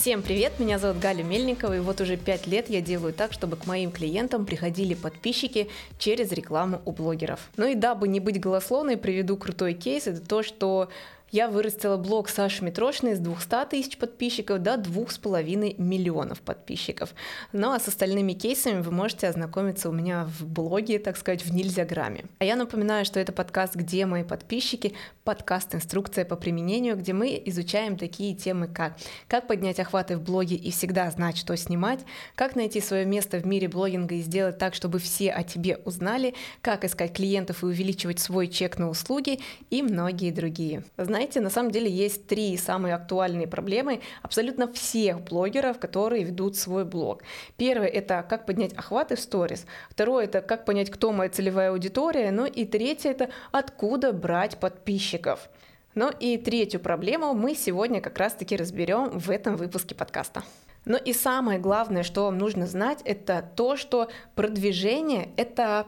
Всем привет, меня зовут Галя Мельникова, и вот уже пять лет я делаю так, чтобы к моим клиентам приходили подписчики через рекламу у блогеров. Ну и дабы не быть голословной, приведу крутой кейс, это то, что я вырастила блог Саши Митрошиной с 200 тысяч подписчиков до 2,5 миллионов подписчиков. Ну а с остальными кейсами вы можете ознакомиться у меня в блоге, так сказать, в Нельзяграмме. А я напоминаю, что это подкаст «Где мои подписчики?», подкаст «Инструкция по применению», где мы изучаем такие темы, как как поднять охваты в блоге и всегда знать, что снимать, как найти свое место в мире блогинга и сделать так, чтобы все о тебе узнали, как искать клиентов и увеличивать свой чек на услуги и многие другие. Знаете, знаете, на самом деле есть три самые актуальные проблемы абсолютно всех блогеров, которые ведут свой блог. Первое – это как поднять охваты в сторис. Второе – это как понять, кто моя целевая аудитория. Ну и третье – это откуда брать подписчиков. Ну и третью проблему мы сегодня как раз-таки разберем в этом выпуске подкаста. Ну и самое главное, что вам нужно знать, это то, что продвижение – это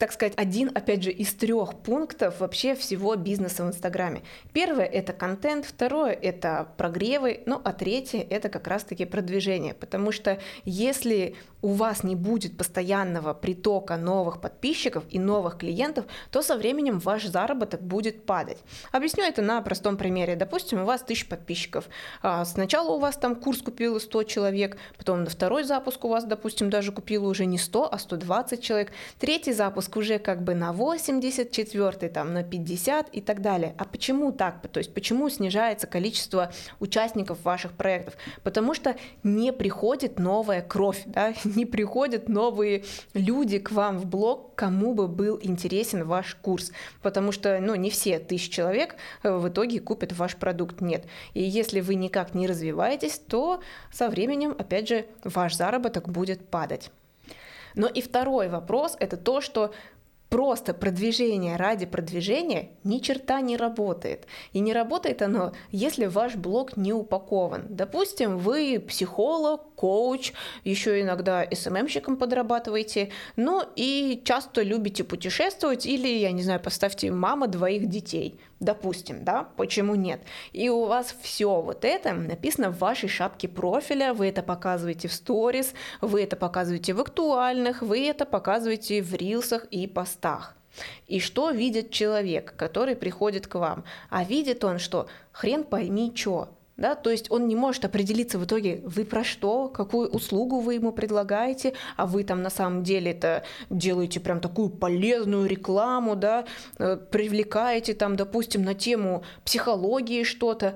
так сказать, один, опять же, из трех пунктов вообще всего бизнеса в Инстаграме. Первое – это контент, второе – это прогревы, ну а третье – это как раз-таки продвижение, потому что если у вас не будет постоянного притока новых подписчиков и новых клиентов, то со временем ваш заработок будет падать. Объясню это на простом примере. Допустим, у вас 1000 подписчиков. А, сначала у вас там курс купило 100 человек, потом на второй запуск у вас, допустим, даже купило уже не 100, а 120 человек. Третий запуск уже как бы на 80, четвертый там на 50 и так далее. А почему так? То есть почему снижается количество участников ваших проектов? Потому что не приходит новая кровь, да? не приходят новые люди к вам в блог, кому бы был интересен ваш курс. Потому что ну, не все тысячи человек э, в итоге купят ваш продукт. Нет. И если вы никак не развиваетесь, то со временем, опять же, ваш заработок будет падать. Но и второй вопрос – это то, что просто продвижение ради продвижения ни черта не работает. И не работает оно, если ваш блог не упакован. Допустим, вы психолог, коуч, еще иногда СММщиком подрабатываете, ну и часто любите путешествовать или, я не знаю, поставьте мама двоих детей, допустим, да, почему нет? И у вас все вот это написано в вашей шапке профиля, вы это показываете в сторис, вы это показываете в актуальных, вы это показываете в рилсах и постах. И что видит человек, который приходит к вам? А видит он что? Хрен пойми что да, то есть он не может определиться в итоге, вы про что, какую услугу вы ему предлагаете, а вы там на самом деле это делаете прям такую полезную рекламу, да, э, привлекаете там, допустим, на тему психологии что-то,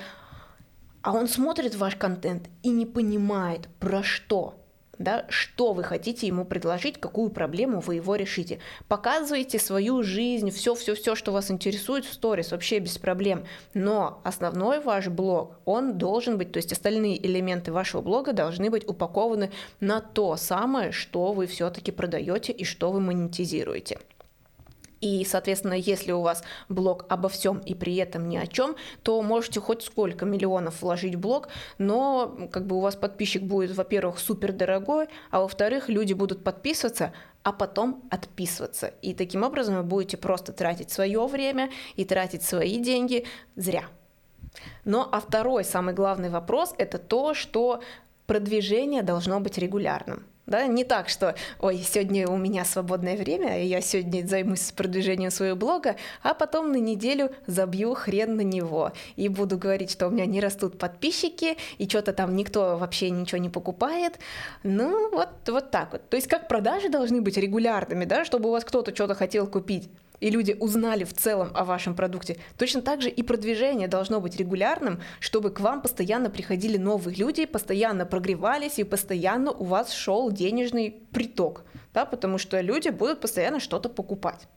а он смотрит ваш контент и не понимает, про что, да, что вы хотите ему предложить, какую проблему вы его решите. Показывайте свою жизнь, все-все-все, что вас интересует в сторис, вообще без проблем. Но основной ваш блог, он должен быть, то есть остальные элементы вашего блога должны быть упакованы на то самое, что вы все-таки продаете и что вы монетизируете. И, соответственно, если у вас блог обо всем и при этом ни о чем, то можете хоть сколько миллионов вложить в блог, но как бы у вас подписчик будет, во-первых, супер дорогой, а во-вторых, люди будут подписываться, а потом отписываться. И таким образом вы будете просто тратить свое время и тратить свои деньги зря. Но а второй самый главный вопрос это то, что продвижение должно быть регулярным. Да, не так, что, ой, сегодня у меня свободное время, и я сегодня займусь продвижением своего блога, а потом на неделю забью хрен на него и буду говорить, что у меня не растут подписчики, и что-то там никто вообще ничего не покупает. Ну, вот, вот так вот. То есть как продажи должны быть регулярными, да, чтобы у вас кто-то что-то хотел купить и люди узнали в целом о вашем продукте, точно так же и продвижение должно быть регулярным, чтобы к вам постоянно приходили новые люди, постоянно прогревались и постоянно у вас шел денежный приток, да, потому что люди будут постоянно что-то покупать.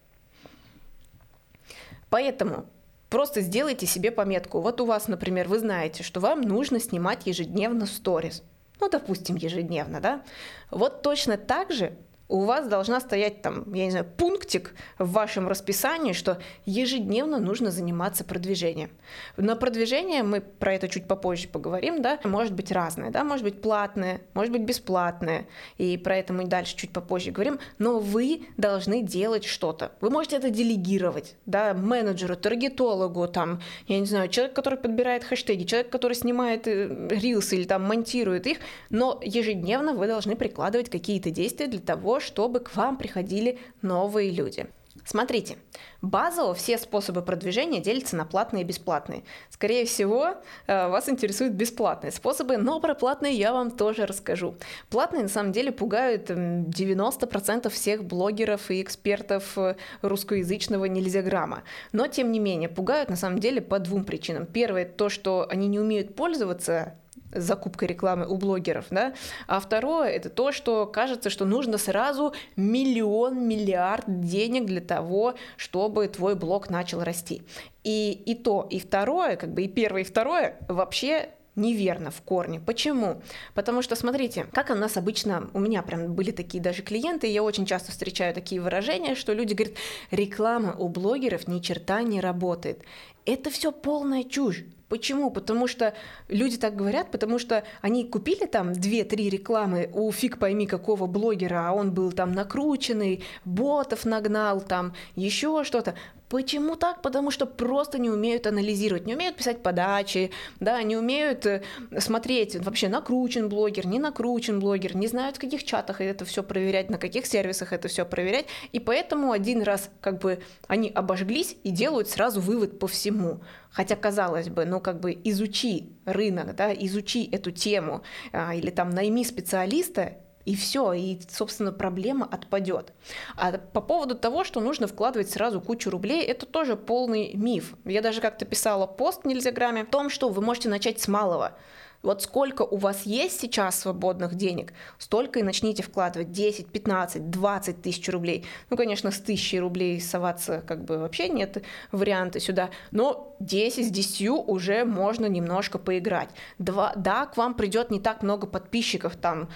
Поэтому просто сделайте себе пометку. Вот у вас, например, вы знаете, что вам нужно снимать ежедневно сторис. Ну, допустим, ежедневно, да? Вот точно так же у вас должна стоять там, я не знаю, пунктик в вашем расписании, что ежедневно нужно заниматься продвижением. На продвижение мы про это чуть попозже поговорим, да, может быть разное, да, может быть платное, может быть бесплатное, и про это мы дальше чуть попозже говорим, но вы должны делать что-то. Вы можете это делегировать, да, менеджеру, таргетологу, там, я не знаю, человек, который подбирает хэштеги, человек, который снимает э, рилсы или там монтирует их, но ежедневно вы должны прикладывать какие-то действия для того, чтобы к вам приходили новые люди. Смотрите, базово все способы продвижения делятся на платные и бесплатные. Скорее всего, э, вас интересуют бесплатные способы, но про платные я вам тоже расскажу. Платные на самом деле пугают 90% всех блогеров и экспертов э, русскоязычного нельзяграмма. Но тем не менее, пугают на самом деле по двум причинам. Первое, то, что они не умеют пользоваться закупкой рекламы у блогеров, да, а второе это то, что кажется, что нужно сразу миллион, миллиард денег для того, чтобы твой блог начал расти. И, и то, и второе, как бы и первое, и второе вообще неверно в корне. Почему? Потому что, смотрите, как у нас обычно, у меня прям были такие даже клиенты, и я очень часто встречаю такие выражения, что люди говорят, реклама у блогеров ни черта не работает. Это все полная чушь. Почему? Потому что люди так говорят, потому что они купили там 2-3 рекламы у фиг пойми какого блогера, а он был там накрученный, ботов нагнал, там еще что-то. Почему так? Потому что просто не умеют анализировать, не умеют писать подачи, да, не умеют э, смотреть, вообще накручен блогер, не накручен блогер, не знают, в каких чатах это все проверять, на каких сервисах это все проверять, и поэтому один раз как бы они обожглись и делают сразу вывод по всему. Хотя, казалось бы, ну как бы изучи рынок, да, изучи эту тему, а, или там найми специалиста, и все, и, собственно, проблема отпадет. А по поводу того, что нужно вкладывать сразу кучу рублей, это тоже полный миф. Я даже как-то писала пост в Нельзяграме о том, что вы можете начать с малого. Вот сколько у вас есть сейчас свободных денег, столько и начните вкладывать 10, 15, 20 тысяч рублей. Ну, конечно, с тысячи рублей соваться как бы вообще нет варианта сюда, но 10 с 10 уже можно немножко поиграть. Два, да, к вам придет не так много подписчиков, там,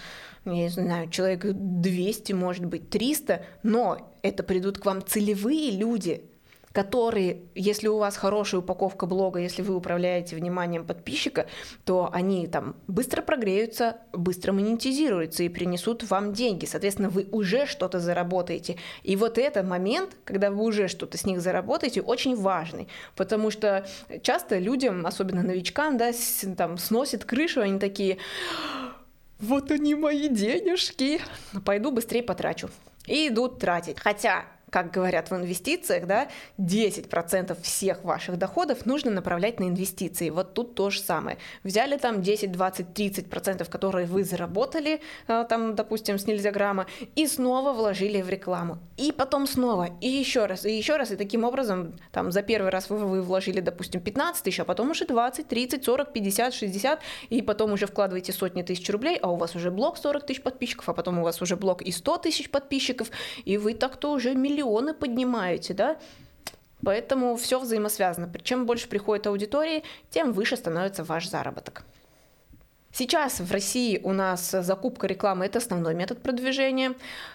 я не знаю, человек 200, может быть, 300, но это придут к вам целевые люди, которые, если у вас хорошая упаковка блога, если вы управляете вниманием подписчика, то они там быстро прогреются, быстро монетизируются и принесут вам деньги. Соответственно, вы уже что-то заработаете. И вот этот момент, когда вы уже что-то с них заработаете, очень важный, потому что часто людям, особенно новичкам, да, там сносит крышу, они такие вот они мои денежки, пойду быстрее потрачу. И идут тратить. Хотя как говорят в инвестициях, да, 10% всех ваших доходов нужно направлять на инвестиции. Вот тут то же самое. Взяли там 10, 20, 30%, которые вы заработали, э, там, допустим, с нельзяграмма, и снова вложили в рекламу. И потом снова, и еще раз, и еще раз, и таким образом, там, за первый раз вы, вы вложили, допустим, 15 тысяч, а потом уже 20, 30, 40, 50, 60, и потом уже вкладываете сотни тысяч рублей, а у вас уже блок 40 тысяч подписчиков, а потом у вас уже блок и 100 тысяч подписчиков, и вы так-то уже миллион миллионы поднимаете, да, Поэтому все взаимосвязано. Чем больше приходит аудитории, тем выше становится ваш заработок. Сейчас в России у нас закупка рекламы – это основной метод продвижения,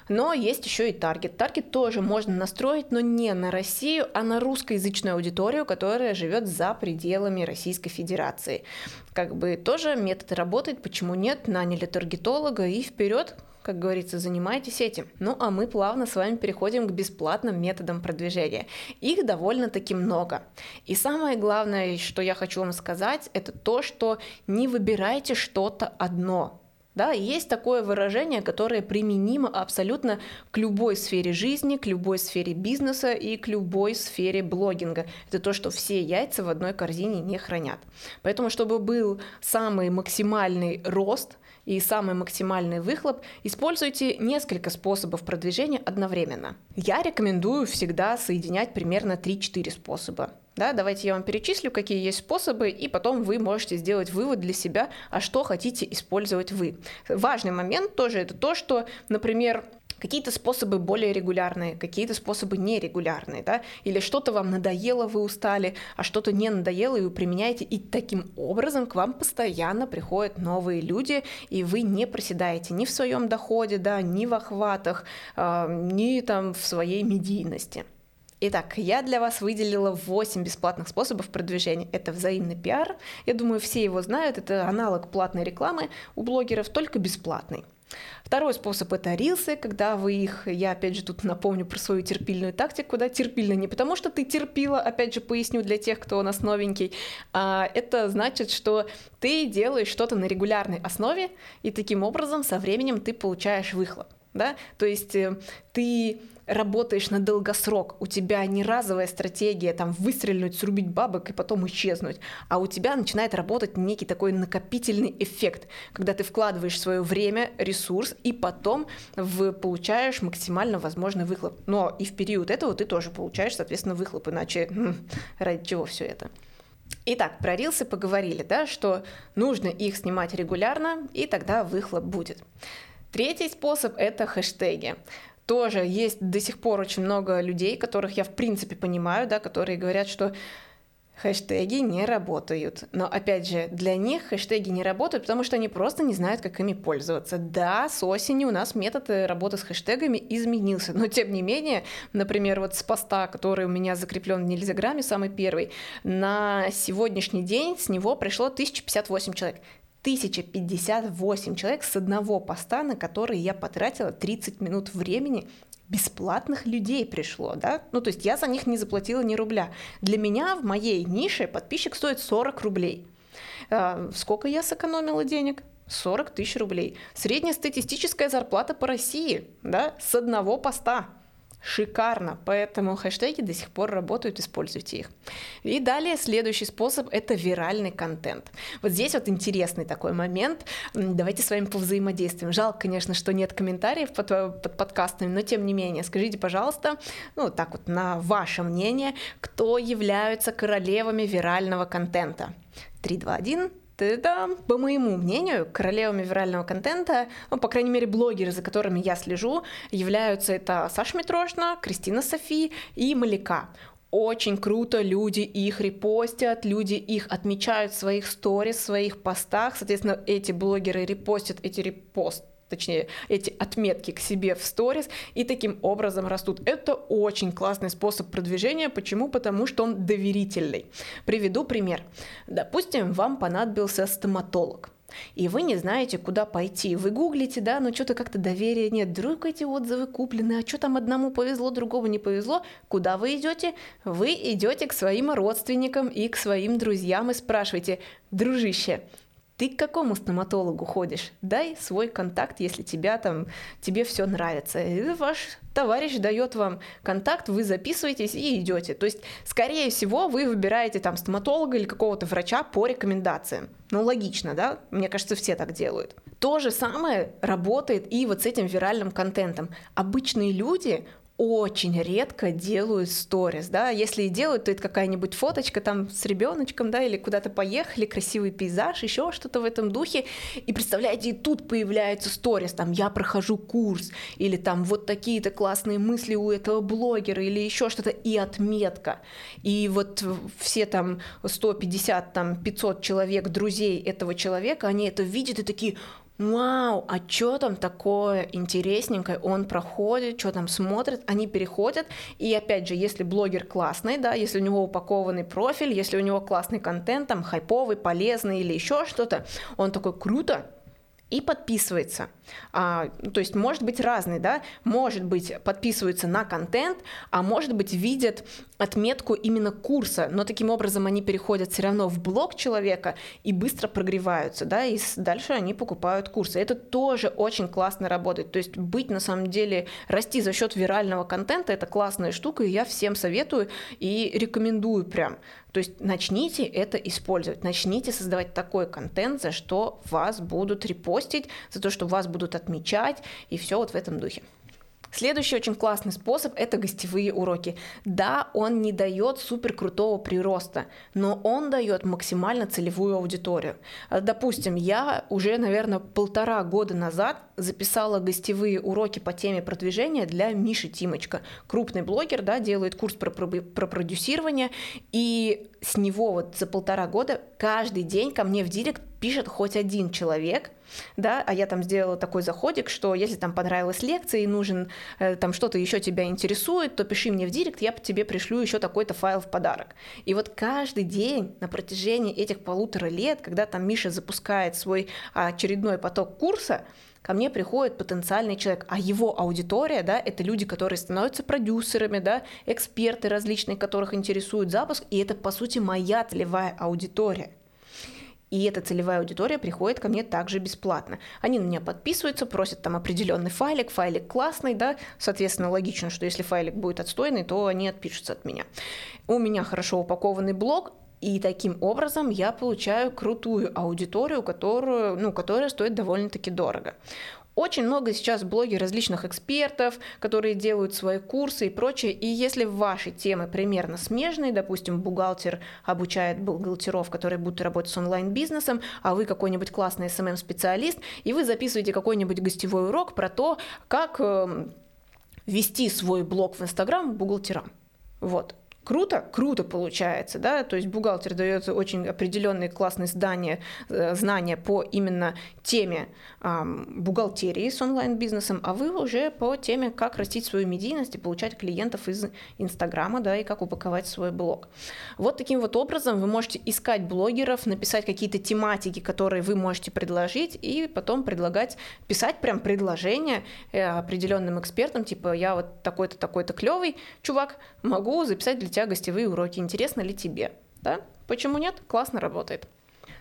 но есть еще и таргет. Таргет тоже можно настроить, но не на Россию, а на русскоязычную аудиторию, которая живет за пределами Российской Федерации. Как бы тоже метод работает, почему нет, наняли таргетолога и вперед как говорится, занимайтесь этим. Ну а мы плавно с вами переходим к бесплатным методам продвижения. Их довольно-таки много. И самое главное, что я хочу вам сказать, это то, что не выбирайте что-то одно. Да, есть такое выражение, которое применимо абсолютно к любой сфере жизни, к любой сфере бизнеса и к любой сфере блогинга. Это то, что все яйца в одной корзине не хранят. Поэтому, чтобы был самый максимальный рост – и самый максимальный выхлоп, используйте несколько способов продвижения одновременно. Я рекомендую всегда соединять примерно 3-4 способа. Да, давайте я вам перечислю, какие есть способы, и потом вы можете сделать вывод для себя, а что хотите использовать вы. Важный момент тоже это то, что, например, Какие-то способы более регулярные, какие-то способы нерегулярные, да, или что-то вам надоело, вы устали, а что-то не надоело, и вы применяете, и таким образом к вам постоянно приходят новые люди, и вы не проседаете ни в своем доходе, да, ни в охватах, э, ни там в своей медийности. Итак, я для вас выделила 8 бесплатных способов продвижения. Это взаимный пиар. Я думаю, все его знают. Это аналог платной рекламы у блогеров, только бесплатный. Второй способ это рилсы, когда вы их, я опять же тут напомню про свою терпильную тактику, да, терпильно не потому, что ты терпила, опять же поясню для тех, кто у нас новенький, а это значит, что ты делаешь что-то на регулярной основе, и таким образом со временем ты получаешь выхлоп, да, то есть э, ты работаешь на долгосрок, у тебя не разовая стратегия там выстрелить, срубить бабок и потом исчезнуть, а у тебя начинает работать некий такой накопительный эффект, когда ты вкладываешь свое время, ресурс и потом в, получаешь максимально возможный выхлоп. Но и в период этого ты тоже получаешь, соответственно, выхлоп, иначе хм, ради чего все это? Итак, про рилсы поговорили, да, что нужно их снимать регулярно, и тогда выхлоп будет. Третий способ — это хэштеги тоже есть до сих пор очень много людей, которых я в принципе понимаю, да, которые говорят, что хэштеги не работают. Но опять же, для них хэштеги не работают, потому что они просто не знают, как ими пользоваться. Да, с осени у нас метод работы с хэштегами изменился, но тем не менее, например, вот с поста, который у меня закреплен в Нельзяграме, самый первый, на сегодняшний день с него пришло 1058 человек. 1058 человек с одного поста, на который я потратила 30 минут времени, бесплатных людей пришло, да? Ну, то есть я за них не заплатила ни рубля. Для меня в моей нише подписчик стоит 40 рублей. А, сколько я сэкономила денег? 40 тысяч рублей. Среднестатистическая зарплата по России, да, с одного поста шикарно, поэтому хэштеги до сих пор работают, используйте их. И далее следующий способ — это виральный контент. Вот здесь вот интересный такой момент, давайте с вами повзаимодействуем. Жалко, конечно, что нет комментариев под, под подкастами, но тем не менее, скажите, пожалуйста, ну так вот, на ваше мнение, кто являются королевами вирального контента? 3, 2, 1, да, по моему мнению, королевами вирального контента, ну, по крайней мере, блогеры, за которыми я слежу, являются это Саша Митрошна, Кристина Софи и Малика. Очень круто, люди их репостят, люди их отмечают в своих сторис, в своих постах, соответственно, эти блогеры репостят эти репосты точнее, эти отметки к себе в сторис и таким образом растут. Это очень классный способ продвижения. Почему? Потому что он доверительный. Приведу пример. Допустим, вам понадобился стоматолог. И вы не знаете, куда пойти. Вы гуглите, да, но что-то как-то доверия нет. Вдруг эти отзывы куплены, а что там одному повезло, другому не повезло. Куда вы идете? Вы идете к своим родственникам и к своим друзьям и спрашиваете, дружище, ты к какому стоматологу ходишь? Дай свой контакт, если тебя там, тебе все нравится. И ваш товарищ дает вам контакт, вы записываетесь и идете. То есть, скорее всего, вы выбираете там стоматолога или какого-то врача по рекомендациям. Ну, логично, да? Мне кажется, все так делают. То же самое работает и вот с этим виральным контентом. Обычные люди очень редко делают сторис, да, если и делают, то это какая-нибудь фоточка там с ребеночком, да, или куда-то поехали, красивый пейзаж, еще что-то в этом духе, и представляете, и тут появляется сторис, там, я прохожу курс, или там вот такие-то классные мысли у этого блогера, или еще что-то, и отметка, и вот все там 150, там 500 человек, друзей этого человека, они это видят и такие, вау, а что там такое интересненькое, он проходит, что там смотрит, они переходят, и опять же, если блогер классный, да, если у него упакованный профиль, если у него классный контент, там, хайповый, полезный или еще что-то, он такой, круто, и подписывается. А, ну, то есть может быть разный, да, может быть подписываются на контент, а может быть видят отметку именно курса, но таким образом они переходят все равно в блог человека и быстро прогреваются, да, и дальше они покупают курсы. Это тоже очень классно работает. То есть быть на самом деле, расти за счет вирального контента, это классная штука, и я всем советую и рекомендую прям. То есть начните это использовать, начните создавать такой контент, за что вас будут репостить, за то, что вас будут отмечать, и все вот в этом духе. Следующий очень классный способ – это гостевые уроки. Да, он не дает супер крутого прироста, но он дает максимально целевую аудиторию. А, допустим, я уже, наверное, полтора года назад записала гостевые уроки по теме продвижения для Миши Тимочка. Крупный блогер, да, делает курс про, про, про продюсирование, и с него вот за полтора года каждый день ко мне в директ пишет хоть один человек, да, а я там сделала такой заходик, что если там понравилась лекция и нужен э, там что-то еще тебя интересует, то пиши мне в директ, я тебе пришлю еще такой-то файл в подарок. И вот каждый день на протяжении этих полутора лет, когда там Миша запускает свой очередной поток курса, ко мне приходит потенциальный человек, а его аудитория, да, это люди, которые становятся продюсерами, да, эксперты различные, которых интересует запуск, и это, по сути, моя целевая аудитория. И эта целевая аудитория приходит ко мне также бесплатно. Они на меня подписываются, просят там определенный файлик, файлик классный, да, соответственно, логично, что если файлик будет отстойный, то они отпишутся от меня. У меня хорошо упакованный блог, и таким образом я получаю крутую аудиторию, которую, ну, которая стоит довольно-таки дорого. Очень много сейчас блоги различных экспертов, которые делают свои курсы и прочее. И если ваши темы примерно смежные, допустим, бухгалтер обучает бухгалтеров, которые будут работать с онлайн-бизнесом, а вы какой-нибудь классный SMM-специалист, и вы записываете какой-нибудь гостевой урок про то, как эм, вести свой блог в Инстаграм бухгалтерам. Вот круто, круто получается, да, то есть бухгалтер дает очень определенные классные здания, э, знания по именно теме эм, бухгалтерии с онлайн-бизнесом, а вы уже по теме, как растить свою медийность и получать клиентов из Инстаграма, да, и как упаковать свой блог. Вот таким вот образом вы можете искать блогеров, написать какие-то тематики, которые вы можете предложить, и потом предлагать, писать прям предложение э, определенным экспертам, типа я вот такой-то, такой-то клевый чувак, могу записать для тебя гостевые уроки, интересно ли тебе, да? Почему нет? Классно работает.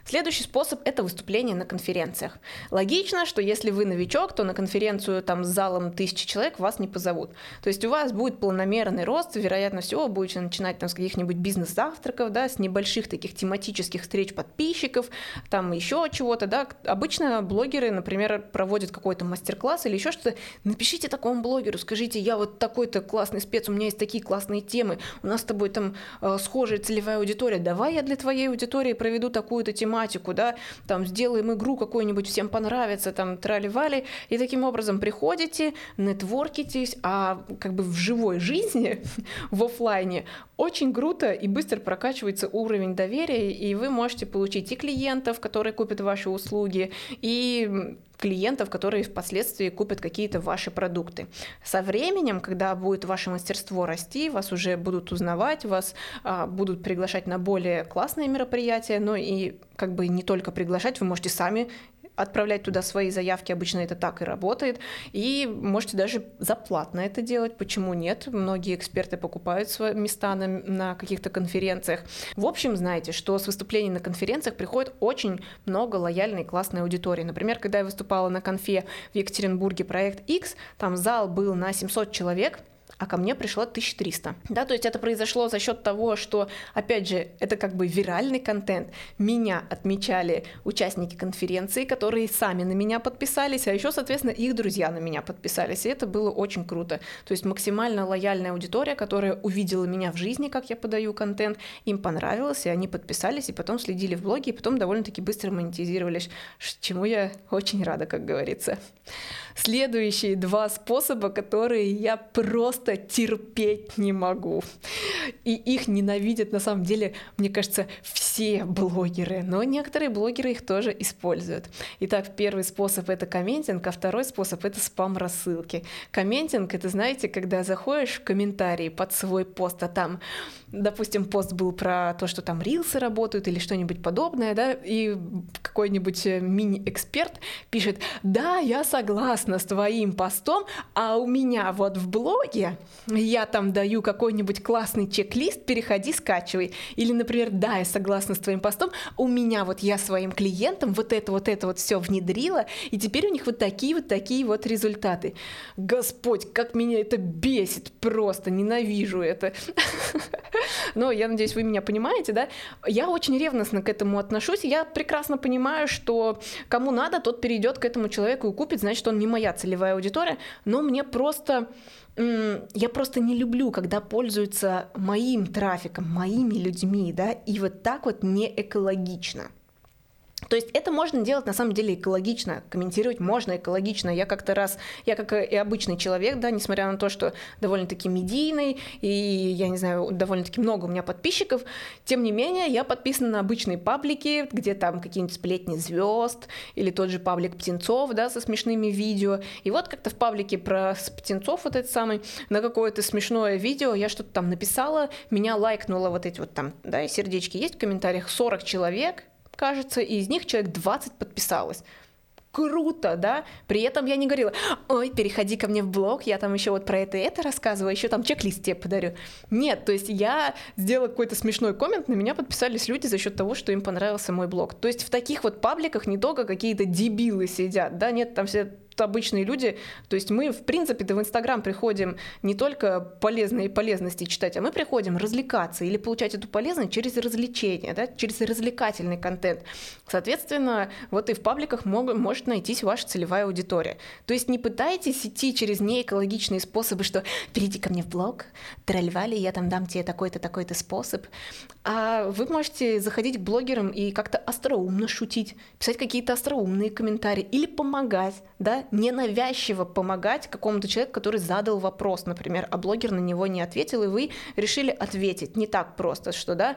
Следующий способ – это выступление на конференциях. Логично, что если вы новичок, то на конференцию там с залом тысячи человек вас не позовут. То есть у вас будет полномерный рост, вероятно всего, будете начинать там с каких-нибудь бизнес-завтраков, да, с небольших таких тематических встреч подписчиков, там еще чего-то, да. Обычно блогеры, например, проводят какой-то мастер-класс или еще что-то. Напишите такому блогеру, скажите, я вот такой-то классный спец, у меня есть такие классные темы, у нас с тобой там э, схожая целевая аудитория, давай я для твоей аудитории проведу такую-то тематику, тематику, да, там сделаем игру какую-нибудь, всем понравится, там трали-вали, и таким образом приходите, нетворкитесь, а как бы в живой жизни, в офлайне, очень круто и быстро прокачивается уровень доверия, и вы можете получить и клиентов, которые купят ваши услуги, и клиентов, которые впоследствии купят какие-то ваши продукты. Со временем, когда будет ваше мастерство расти, вас уже будут узнавать, вас а, будут приглашать на более классные мероприятия, но и как бы не только приглашать, вы можете сами отправлять туда свои заявки, обычно это так и работает, и можете даже заплатно это делать, почему нет, многие эксперты покупают свои места на, на каких-то конференциях. В общем, знаете, что с выступлений на конференциях приходит очень много лояльной классной аудитории. Например, когда я выступала на конфе в Екатеринбурге проект X, там зал был на 700 человек, а ко мне пришло 1300. Да, то есть это произошло за счет того, что, опять же, это как бы виральный контент. Меня отмечали участники конференции, которые сами на меня подписались, а еще, соответственно, их друзья на меня подписались. И это было очень круто. То есть максимально лояльная аудитория, которая увидела меня в жизни, как я подаю контент, им понравилось, и они подписались, и потом следили в блоге, и потом довольно-таки быстро монетизировались, чему я очень рада, как говорится. Следующие два способа, которые я просто терпеть не могу. И их ненавидят на самом деле, мне кажется, все блогеры, но некоторые блогеры их тоже используют. Итак, первый способ это комментинг, а второй способ это спам-рассылки. Комментинг это, знаете, когда заходишь в комментарии под свой пост, а там допустим, пост был про то, что там рилсы работают или что-нибудь подобное, да, и какой-нибудь э, мини-эксперт пишет, да, я согласна с твоим постом, а у меня вот в блоге я там даю какой-нибудь классный чек-лист, переходи, скачивай. Или, например, да, я согласна с твоим постом, у меня вот я своим клиентам вот это вот это вот все внедрила, и теперь у них вот такие вот такие вот результаты. Господь, как меня это бесит, просто ненавижу это. Но я надеюсь, вы меня понимаете, да? Я очень ревностно к этому отношусь, я прекрасно понимаю, что кому надо, тот перейдет к этому человеку и купит, значит, он не моя целевая аудитория, но мне просто я просто не люблю, когда пользуются моим трафиком, моими людьми, да, и вот так вот не экологично. То есть это можно делать на самом деле экологично, комментировать можно экологично. Я как-то раз, я как и обычный человек, да, несмотря на то, что довольно-таки медийный, и я не знаю, довольно-таки много у меня подписчиков, тем не менее я подписана на обычные паблики, где там какие-нибудь сплетни звезд, или тот же паблик птенцов, да, со смешными видео. И вот как-то в паблике про птенцов вот этот самый, на какое-то смешное видео я что-то там написала, меня лайкнуло вот эти вот там, да, сердечки есть в комментариях, 40 человек, кажется, и из них человек 20 подписалось круто, да, при этом я не говорила, ой, переходи ко мне в блог, я там еще вот про это и это рассказываю, еще там чек-лист тебе подарю. Нет, то есть я сделала какой-то смешной коммент, на меня подписались люди за счет того, что им понравился мой блог. То есть в таких вот пабликах не только какие-то дебилы сидят, да, нет, там все обычные люди. То есть мы, в принципе-то, в Инстаграм приходим не только полезные полезности читать, а мы приходим развлекаться или получать эту полезность через развлечение, да, через развлекательный контент. Соответственно, вот и в пабликах мог, может найтись ваша целевая аудитория. То есть не пытайтесь идти через неэкологичные способы, что перейди ко мне в блог, тральвали, я там дам тебе такой-то, такой-то способ. А вы можете заходить к блогерам и как-то остроумно шутить, писать какие-то остроумные комментарии или помогать, да, ненавязчиво помогать какому-то человеку, который задал вопрос, например, а блогер на него не ответил, и вы решили ответить. Не так просто, что да,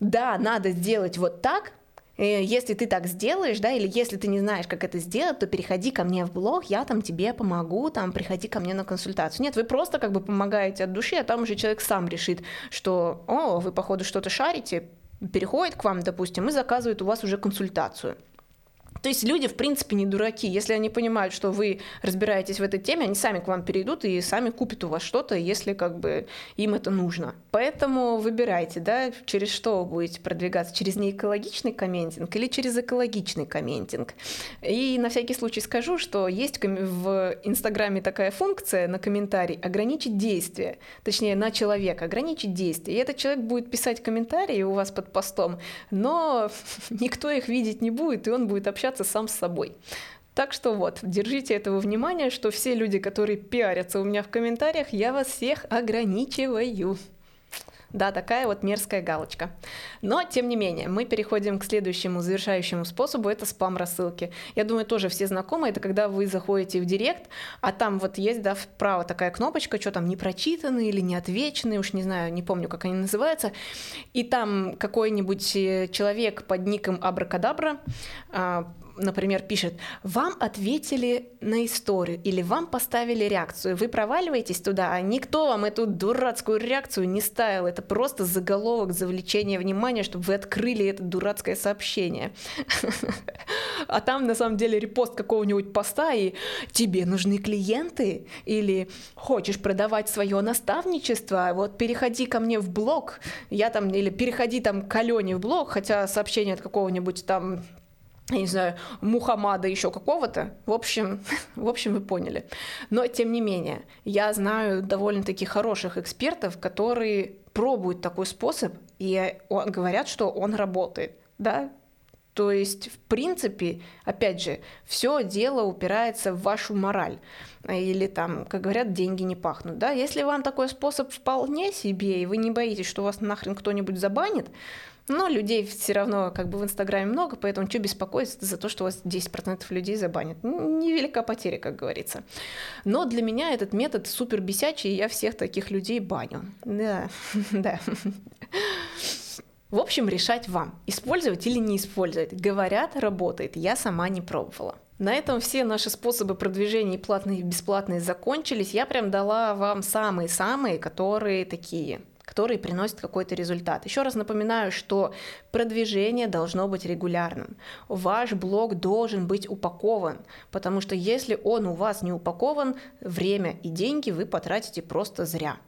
да, надо сделать вот так, э, если ты так сделаешь, да, или если ты не знаешь, как это сделать, то переходи ко мне в блог, я там тебе помогу, там, приходи ко мне на консультацию. Нет, вы просто как бы помогаете от души, а там уже человек сам решит, что, о, вы, походу, что-то шарите, переходит к вам, допустим, и заказывает у вас уже консультацию. То есть люди, в принципе, не дураки. Если они понимают, что вы разбираетесь в этой теме, они сами к вам перейдут и сами купят у вас что-то, если как бы им это нужно. Поэтому выбирайте, да, через что вы будете продвигаться, через неэкологичный комментинг или через экологичный комментинг. И на всякий случай скажу, что есть в Инстаграме такая функция на комментарий ограничить действие, точнее на человека ограничить действие. И этот человек будет писать комментарии у вас под постом, но никто их видеть не будет, и он будет общаться общаться сам с собой. Так что вот, держите этого внимания, что все люди, которые пиарятся у меня в комментариях, я вас всех ограничиваю. Да, такая вот мерзкая галочка. Но, тем не менее, мы переходим к следующему завершающему способу, это спам-рассылки. Я думаю, тоже все знакомы, это когда вы заходите в директ, а там вот есть, да, вправо такая кнопочка, что там, не прочитанные или не отвеченные, уж не знаю, не помню, как они называются, и там какой-нибудь э, человек под ником Абракадабра а, например, пишет, вам ответили на историю или вам поставили реакцию, вы проваливаетесь туда, а никто вам эту дурацкую реакцию не ставил, это просто заголовок завлечения внимания, чтобы вы открыли это дурацкое сообщение. А там на самом деле репост какого-нибудь поста и тебе нужны клиенты? или хочешь продавать свое наставничество, вот переходи ко мне в блог, я там, или переходи там к Алене в блог, хотя сообщение от какого-нибудь там я не знаю, Мухаммада еще какого-то. В общем, в общем, вы поняли. Но, тем не менее, я знаю довольно-таки хороших экспертов, которые пробуют такой способ и говорят, что он работает. Да, то есть, в принципе, опять же, все дело упирается в вашу мораль. Или там, как говорят, деньги не пахнут. Да? Если вам такой способ вполне себе, и вы не боитесь, что вас нахрен кто-нибудь забанит, но людей все равно как бы в Инстаграме много, поэтому что беспокоиться за то, что у вас 10% людей забанят? Невелика потеря, как говорится. Но для меня этот метод супер бесячий, и я всех таких людей баню. Да, да. В общем, решать вам, использовать или не использовать. Говорят, работает, я сама не пробовала. На этом все наши способы продвижения платные и бесплатные закончились. Я прям дала вам самые-самые, которые такие которые приносят какой-то результат. Еще раз напоминаю, что продвижение должно быть регулярным. Ваш блог должен быть упакован, потому что если он у вас не упакован, время и деньги вы потратите просто зря.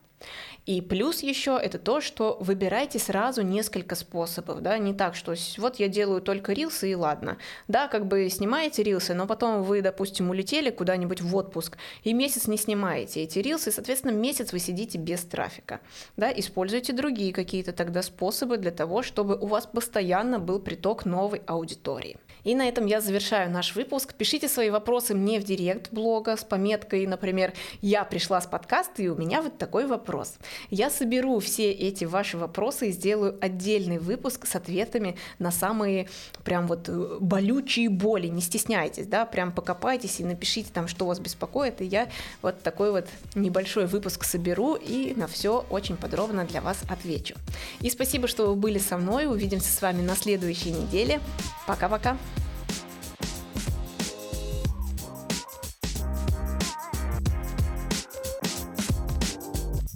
И плюс еще это то, что выбирайте сразу несколько способов, да, не так, что вот я делаю только рилсы и ладно. Да, как бы снимаете рилсы, но потом вы, допустим, улетели куда-нибудь в отпуск и месяц не снимаете эти рилсы, и, соответственно, месяц вы сидите без трафика. Да, используйте другие какие-то тогда способы для того, чтобы у вас постоянно был приток новой аудитории. И на этом я завершаю наш выпуск. Пишите свои вопросы мне в директ блога с пометкой, например, «Я пришла с подкаста, и у меня вот такой вопрос». Я соберу все эти ваши вопросы и сделаю отдельный выпуск с ответами на самые прям вот э, болючие боли. Не стесняйтесь, да, прям покопайтесь и напишите там, что вас беспокоит, и я вот такой вот небольшой выпуск соберу и на все очень подробно для вас отвечу. И спасибо, что вы были со мной. Увидимся с вами на следующей неделе. Пока-пока.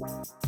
you